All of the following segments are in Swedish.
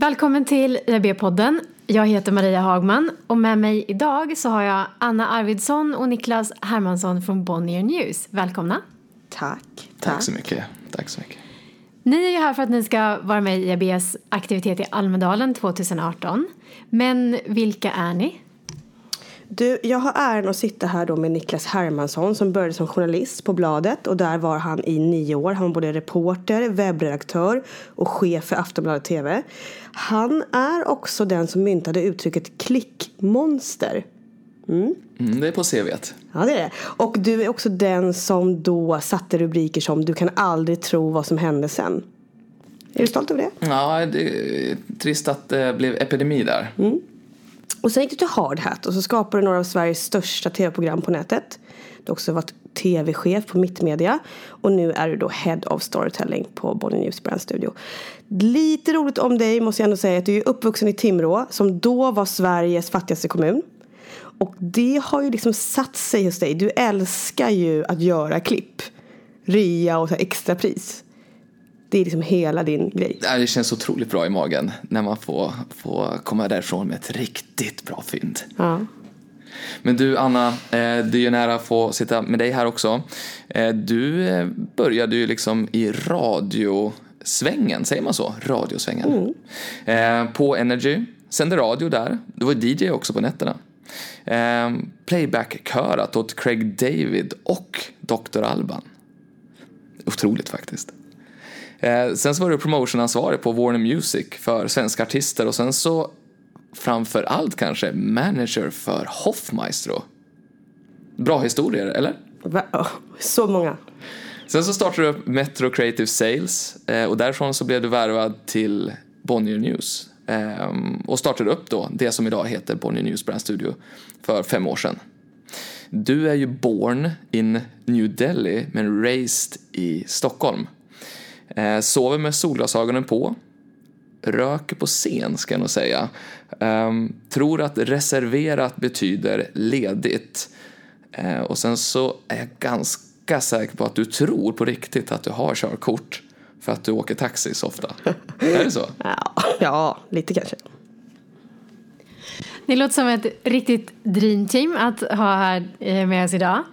Välkommen till IAB-podden. Jag heter Maria Hagman och med mig idag så har jag Anna Arvidsson och Niklas Hermansson från Bonnier News. Välkomna. Tack. Tack så mycket. Tack så mycket. Ni är ju här för att ni ska vara med i IABs aktivitet i Almedalen 2018. Men vilka är ni? Du, jag har äran att sitta här då med Niklas Hermansson som började som journalist på bladet och där var han i nio år. Han var både reporter, webbredaktör och chef för Aftonbladet TV. Han är också den som myntade uttrycket klickmonster. Mm. Mm, det är på CVt. Ja, det är det. Och du är också den som då satte rubriker som Du kan aldrig tro vad som hände sen. Är du stolt över det? Ja, det är trist att det blev epidemi där. Mm. Och sen gick du till Hard Hat och så skapade du några av Sveriges största tv-program på nätet. Du har också varit tv-chef på Mittmedia och nu är du då Head of Storytelling på Bonnier News Brand Studio. Lite roligt om dig måste jag ändå säga att du är uppvuxen i Timrå som då var Sveriges fattigaste kommun. Och det har ju liksom satt sig hos dig. Du älskar ju att göra klipp. Rea och extrapris. Det är liksom hela din grej. Det känns otroligt bra i magen när man får, får komma därifrån med ett riktigt bra fynd. Ja. Men du Anna, eh, det är ju nära att få sitta med dig här också. Eh, du eh, började ju liksom i radiosvängen, säger man så? Radiosvängen. Mm. På Energy, sände radio där. Du var DJ också på nätterna. Playback-körat åt Craig David och Dr. Alban. Otroligt faktiskt. Eh, sen så var du promotionansvarig på Warner Music för svenska artister och sen så framför allt kanske manager för Hoffmaestro. Bra historier, eller? Så många. Sen så startade du upp Metro Creative Sales eh, och därifrån så blev du värvad till Bonnier News eh, och startade upp då det som idag heter Bonnier News Brand Studio för fem år sedan. Du är ju born in New Delhi men raised i Stockholm. Eh, sover med solglasögonen på. Röker på scen ska jag nog säga. Eh, tror att reserverat betyder ledigt. Eh, och sen så är jag ganska säker på att du tror på riktigt att du har körkort för att du åker taxi så ofta. är det så? Ja, ja lite kanske. Det låter som ett riktigt dreamteam att ha här eh, med oss idag.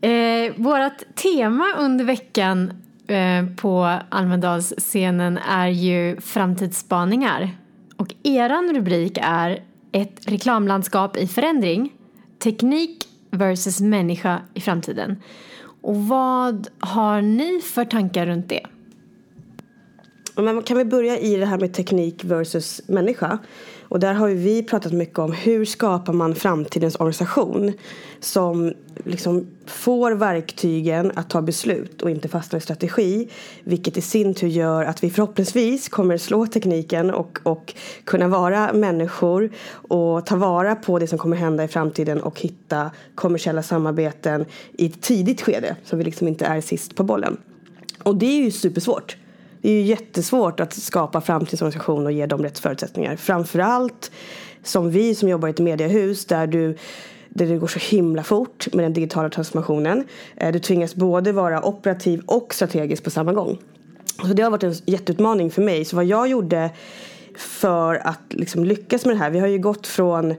Eh, vårt tema under veckan Eh, på Almedalsscenen är ju framtidsspaningar. Och eran rubrik är Ett reklamlandskap i förändring. Teknik versus människa i framtiden. Och vad har ni för tankar runt det? Men kan vi börja i det här med teknik versus människa? Och där har vi pratat mycket om hur skapar man framtidens organisation som liksom får verktygen att ta beslut och inte fastna i strategi. Vilket i sin tur gör att vi förhoppningsvis kommer slå tekniken och, och kunna vara människor och ta vara på det som kommer hända i framtiden och hitta kommersiella samarbeten i ett tidigt skede så vi liksom inte är sist på bollen. Och det är ju supersvårt. Det är ju jättesvårt att skapa framtidsorganisation och ge dem rätt förutsättningar. Framförallt som vi som jobbar i ett mediehus där du där det går så himla fort med den digitala transformationen. Eh, du tvingas både vara operativ och strategisk på samma gång. Så det har varit en jätteutmaning för mig. Så vad jag gjorde för att liksom lyckas med det här. Vi har ju gått från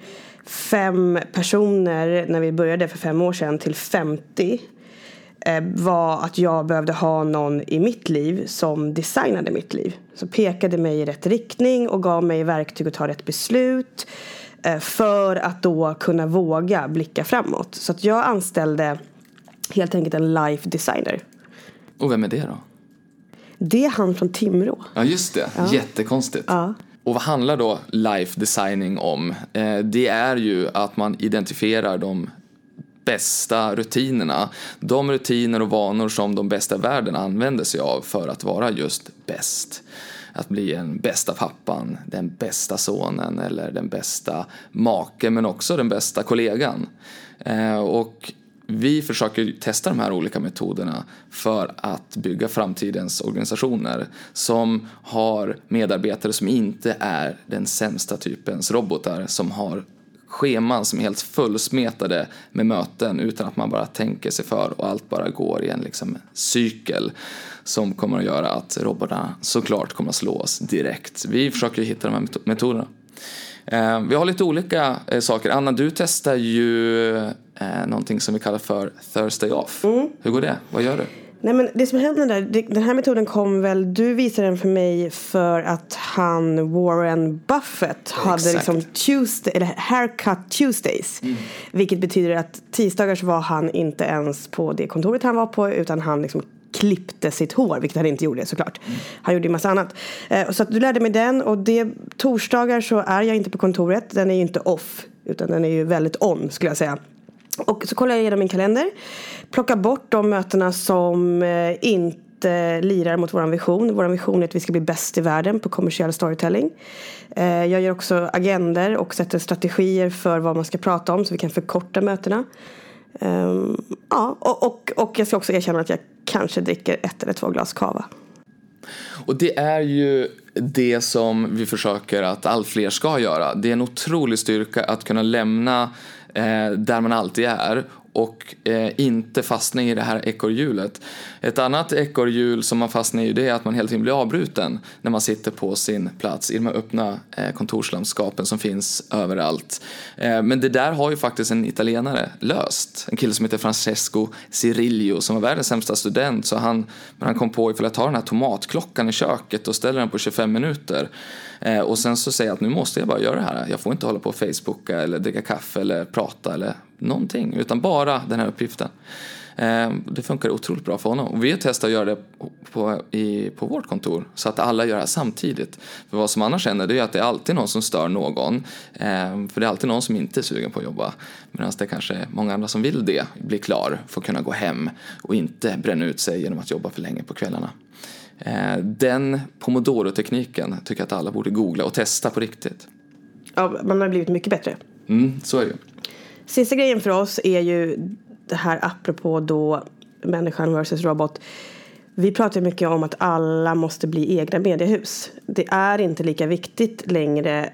fem personer när vi började för fem år sedan till 50 var att jag behövde ha någon i mitt liv som designade mitt liv. Så pekade mig i rätt riktning och gav mig verktyg att ta rätt beslut. Eh, för att då kunna våga blicka framåt. Så att jag anställde helt enkelt en life designer. Och vem är det då? Det är han från Timrå. Ja just det, ja. jättekonstigt. Ja. Och vad handlar då life designing om? Eh, det är ju att man identifierar de bästa rutinerna. De rutiner och vanor som de bästa i världen använder sig av för att vara just bäst. Att bli den bästa pappan, den bästa sonen eller den bästa maken men också den bästa kollegan. Eh, och vi försöker testa de här olika metoderna för att bygga framtidens organisationer som har medarbetare som inte är den sämsta typens robotar som har scheman som är helt fullsmetade med möten utan att man bara tänker sig för och allt bara går i en liksom cykel som kommer att göra att robotarna såklart kommer att slå oss direkt. Vi försöker hitta de här metoderna. Eh, vi har lite olika eh, saker. Anna, du testar ju eh, någonting som vi kallar för Thursday off. Mm. Hur går det? Vad gör du? Nej, men det som hände där, den här metoden kom väl, du visade den för mig för att han Warren Buffett Exakt. hade liksom Tuesday, eller haircut Tuesdays. Mm. Vilket betyder att tisdagar så var han inte ens på det kontoret han var på utan han liksom klippte sitt hår, vilket han inte gjorde såklart. Mm. Han gjorde ju massa annat. Eh, så att du lärde mig den och det, torsdagar så är jag inte på kontoret. Den är ju inte off, utan den är ju väldigt on skulle jag säga. Och så kollar jag igenom min kalender. Plockar bort de mötena som eh, inte lirar mot vår vision. Vår vision är att vi ska bli bäst i världen på kommersiell storytelling. Eh, jag gör också agender och sätter strategier för vad man ska prata om så vi kan förkorta mötena. Eh, ja, och, och, och jag ska också erkänna att jag kanske dricker ett eller två glas kava. Och det är ju det som vi försöker att allt fler ska göra. Det är en otrolig styrka att kunna lämna eh, där man alltid är och eh, inte fastna i det här ekorrhjulet. Ett annat ekorrhjul som man fastnar i det är att man hela tiden blir avbruten när man sitter på sin plats i de här öppna eh, kontorslandskapen som finns överallt. Eh, men det där har ju faktiskt en italienare löst. En kille som heter Francesco Cirillo som var världens sämsta student så han, men han kom på ifall jag tar den här tomatklockan i köket och ställer den på 25 minuter eh, och sen så säger jag att nu måste jag bara göra det här. Jag får inte hålla på och Facebooka eller dricka kaffe eller prata eller någonting utan bara den här uppgiften. Eh, det funkar otroligt bra för honom. Och vi har testat att göra det på, i, på vårt kontor så att alla gör det samtidigt. För vad som annars händer det är att det är alltid någon som stör någon. Eh, för det är alltid någon som inte är sugen på att jobba. Medan det kanske är många andra som vill det, bli klar, för att kunna gå hem och inte bränna ut sig genom att jobba för länge på kvällarna. Eh, den pomodoro-tekniken tycker jag att alla borde googla och testa på riktigt. Ja, man har blivit mycket bättre. Mm, så är det Sista grejen för oss är ju det här apropå då människan versus robot. Vi pratar mycket om att alla måste bli egna mediehus. Det är inte lika viktigt längre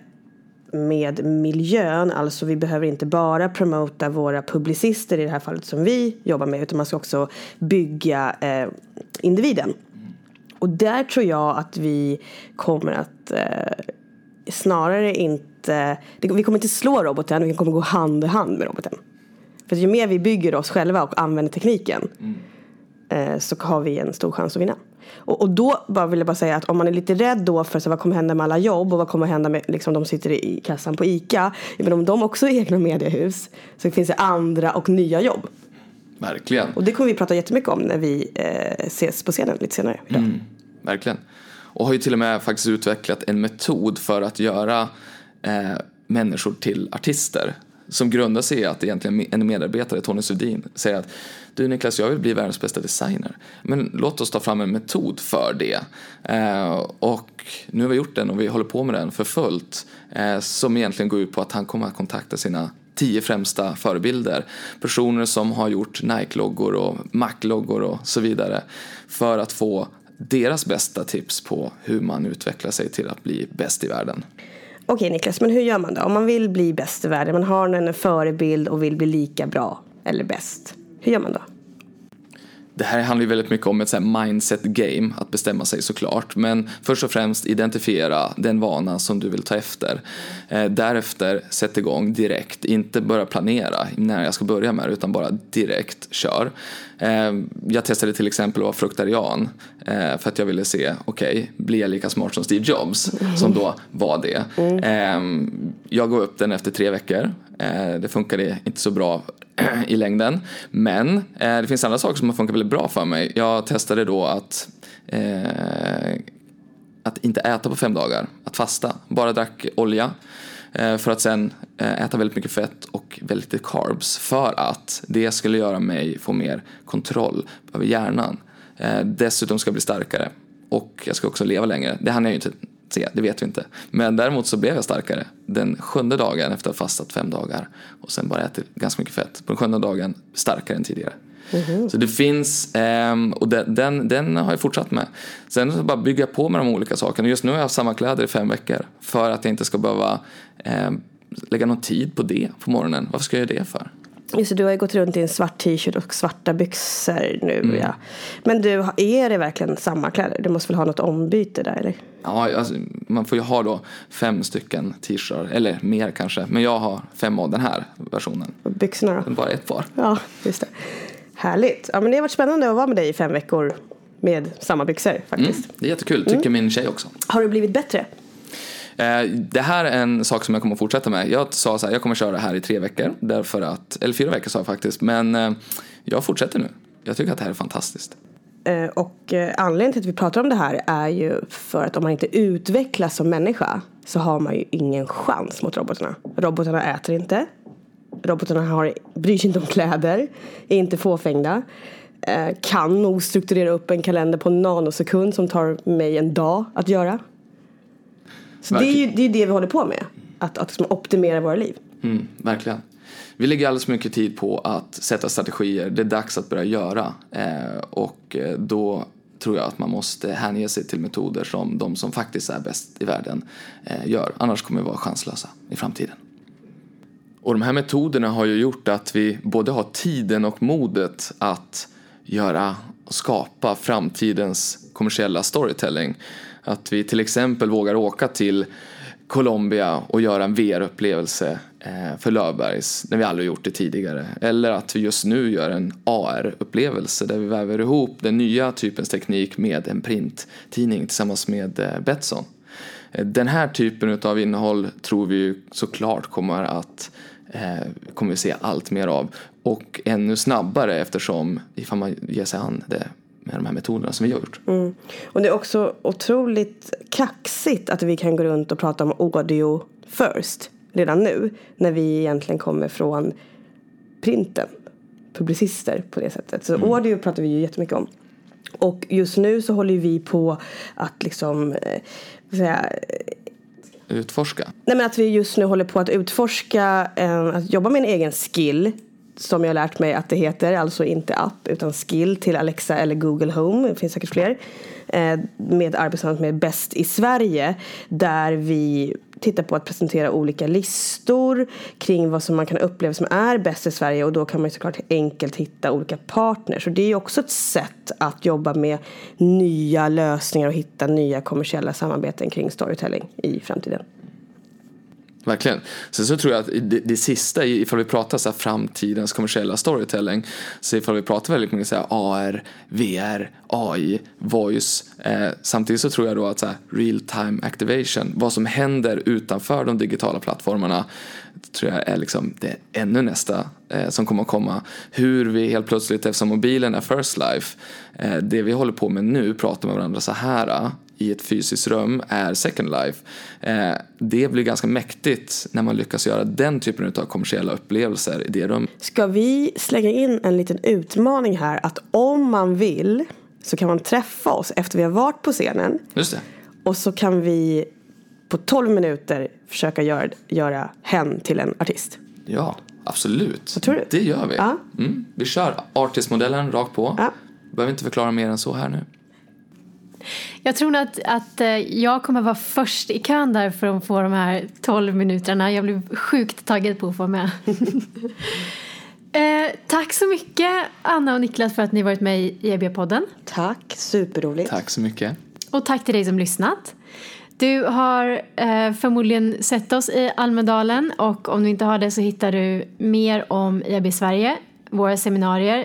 med miljön. Alltså vi behöver inte bara promota våra publicister i det här fallet som vi jobbar med utan man ska också bygga eh, individen. Och där tror jag att vi kommer att eh, snarare inte, vi kommer inte slå roboten, vi kommer gå hand i hand med roboten. För ju mer vi bygger oss själva och använder tekniken mm. eh, så har vi en stor chans att vinna. Och, och, då bara vill jag bara säga att om man är lite rädd då för så vad kommer hända med alla jobb och vad kommer hända med liksom de sitter i kassan på ICA. Men om de också är egna mediehus så finns det andra och nya jobb. Verkligen. Och det kommer vi prata jättemycket om när vi eh, ses på scenen lite senare idag. Mm, verkligen. Och har ju till och med faktiskt utvecklat en metod för att göra eh, människor till artister som grundar sig i att egentligen en medarbetare, Tony Sudin, säger att du Niklas, jag vill bli världens bästa designer. Men låt oss ta fram en metod för det. Eh, och nu har vi gjort den och vi håller på med den för fullt. Eh, som egentligen går ut på att han kommer att kontakta sina tio främsta förebilder. Personer som har gjort Nike-loggor och Mac-loggor och så vidare. För att få deras bästa tips på hur man utvecklar sig till att bli bäst i världen. Okej Niklas, men hur gör man då? Om man vill bli bäst i världen, man har en förebild och vill bli lika bra eller bäst. Hur gör man då? Det här handlar ju väldigt mycket om ett så mindset game, att bestämma sig såklart. Men först och främst identifiera den vana som du vill ta efter. Eh, därefter sätt igång direkt, inte börja planera när jag ska börja med det utan bara direkt kör. Eh, jag testade till exempel att vara fruktarian eh, för att jag ville se, okej, okay, blir jag lika smart som Steve Jobs som då var det. Mm. Eh, jag gav upp den efter tre veckor. Eh, det funkade inte så bra i längden. Men eh, det finns andra saker som har funkat väldigt bra för mig. Jag testade då att eh, att inte äta på fem dagar, att fasta. Bara drack olja eh, för att sen eh, äta väldigt mycket fett och väldigt lite carbs för att det skulle göra mig få mer kontroll över hjärnan. Eh, dessutom ska jag bli starkare och jag ska också leva längre. Det hann jag ju inte se, det vet vi inte. Men däremot så blev jag starkare den sjunde dagen efter att ha fastat fem dagar och sen bara ätit ganska mycket fett. På den sjunde dagen starkare än tidigare. Mm-hmm. Så det finns, ehm, och den, den, den, har jag fortsatt med. Sen så bara bygga på med de olika sakerna. Just nu har jag haft samma kläder i fem veckor för att jag inte ska behöva eh, lägga någon tid på det på morgonen. Varför ska jag göra det för? Just du har ju gått runt i en svart t-shirt och svarta byxor nu ja. Men du, är det verkligen samma kläder? Du måste väl ha något ombyte där eller? Ja, alltså, man får ju ha då fem stycken t-shirtar, eller mer kanske. Men jag har fem av den här versionen. Och byxorna då? Bara ett par. Ja, just det. Härligt. Ja, men det har varit spännande att vara med dig i fem veckor med samma byxor faktiskt. Det är jättekul, tycker min tjej också. Har du blivit bättre? Eh, det här är en sak som jag kommer att fortsätta med. Jag sa så här, jag kommer köra det här i tre veckor. Därför att, eller fyra veckor sa jag faktiskt. Men eh, jag fortsätter nu. Jag tycker att det här är fantastiskt. Eh, och anledningen till att vi pratar om det här är ju för att om man inte utvecklas som människa så har man ju ingen chans mot robotarna. Robotarna äter inte. Robotarna har, bryr sig inte om kläder. Är inte fåfängda. Kan nog strukturera upp en kalender på en nanosekund som tar mig en dag att göra. Så det är ju det, är det vi håller på med. Att, att liksom optimera våra liv. Mm, verkligen. Vi lägger alldeles för mycket tid på att sätta strategier. Det är dags att börja göra. Eh, och eh, då tror jag att man måste hänge sig till metoder som de som faktiskt är bäst i världen eh, gör. Annars kommer vi vara chanslösa i framtiden. Och de här metoderna har ju gjort att vi både har tiden och modet att göra och skapa framtidens kommersiella storytelling. Att vi till exempel vågar åka till Colombia och göra en VR-upplevelse eh, för Löfbergs när vi aldrig gjort det tidigare. Eller att vi just nu gör en AR-upplevelse där vi väver ihop den nya typens teknik med en printtidning tillsammans med eh, Betsson. Eh, den här typen av innehåll tror vi såklart kommer att kommer vi se allt mer av och ännu snabbare eftersom ifall man ger sig an det med de här metoderna som vi har gjort. Mm. Och det är också otroligt kaxigt att vi kan gå runt och prata om audio first redan nu. När vi egentligen kommer från printen. Publicister på det sättet. Så audio pratar vi ju jättemycket om. Och just nu så håller vi på att liksom, eh, säga, Utforska. Nej men att vi just nu håller på att utforska, eh, att jobba med en egen skill. Som jag har lärt mig att det heter, alltså inte app utan skill till Alexa eller Google Home. Det finns säkert fler. Eh, med arbetssamt med Bäst i Sverige. Där vi tittar på att presentera olika listor kring vad som man kan uppleva som är bäst i Sverige. Och då kan man ju såklart enkelt hitta olika partners. och det är ju också ett sätt att jobba med nya lösningar och hitta nya kommersiella samarbeten kring storytelling i framtiden. Verkligen. Sen så tror jag att det, det sista, ifall vi pratar så här framtidens kommersiella storytelling, så ifall vi pratar väldigt mycket så här AR, VR, AI, voice, eh, samtidigt så tror jag då att så här real time activation, vad som händer utanför de digitala plattformarna, tror jag är liksom det ännu nästa eh, som kommer att komma. Hur vi helt plötsligt, eftersom mobilen är first life, eh, det vi håller på med nu, pratar med varandra så här i ett fysiskt rum är Second Life. Eh, det blir ganska mäktigt när man lyckas göra den typen av kommersiella upplevelser i det rummet. Ska vi slänga in en liten utmaning här att om man vill så kan man träffa oss efter vi har varit på scenen Just det. och så kan vi på 12 minuter försöka göra, göra hen till en artist. Ja, absolut. Vad tror du? Det gör vi. Ja. Mm. Vi kör artistmodellen rakt på. Ja. Behöver inte förklara mer än så här nu. Jag tror nog att, att eh, jag kommer vara först i kön där för att få de här 12 minuterna. Jag blir sjukt taggad på att få med. eh, tack så mycket Anna och Niklas för att ni varit med i EB-podden. Tack, superroligt. Tack så mycket. Och tack till dig som lyssnat. Du har eh, förmodligen sett oss i Almedalen och om du inte har det så hittar du mer om EB Sverige, våra seminarier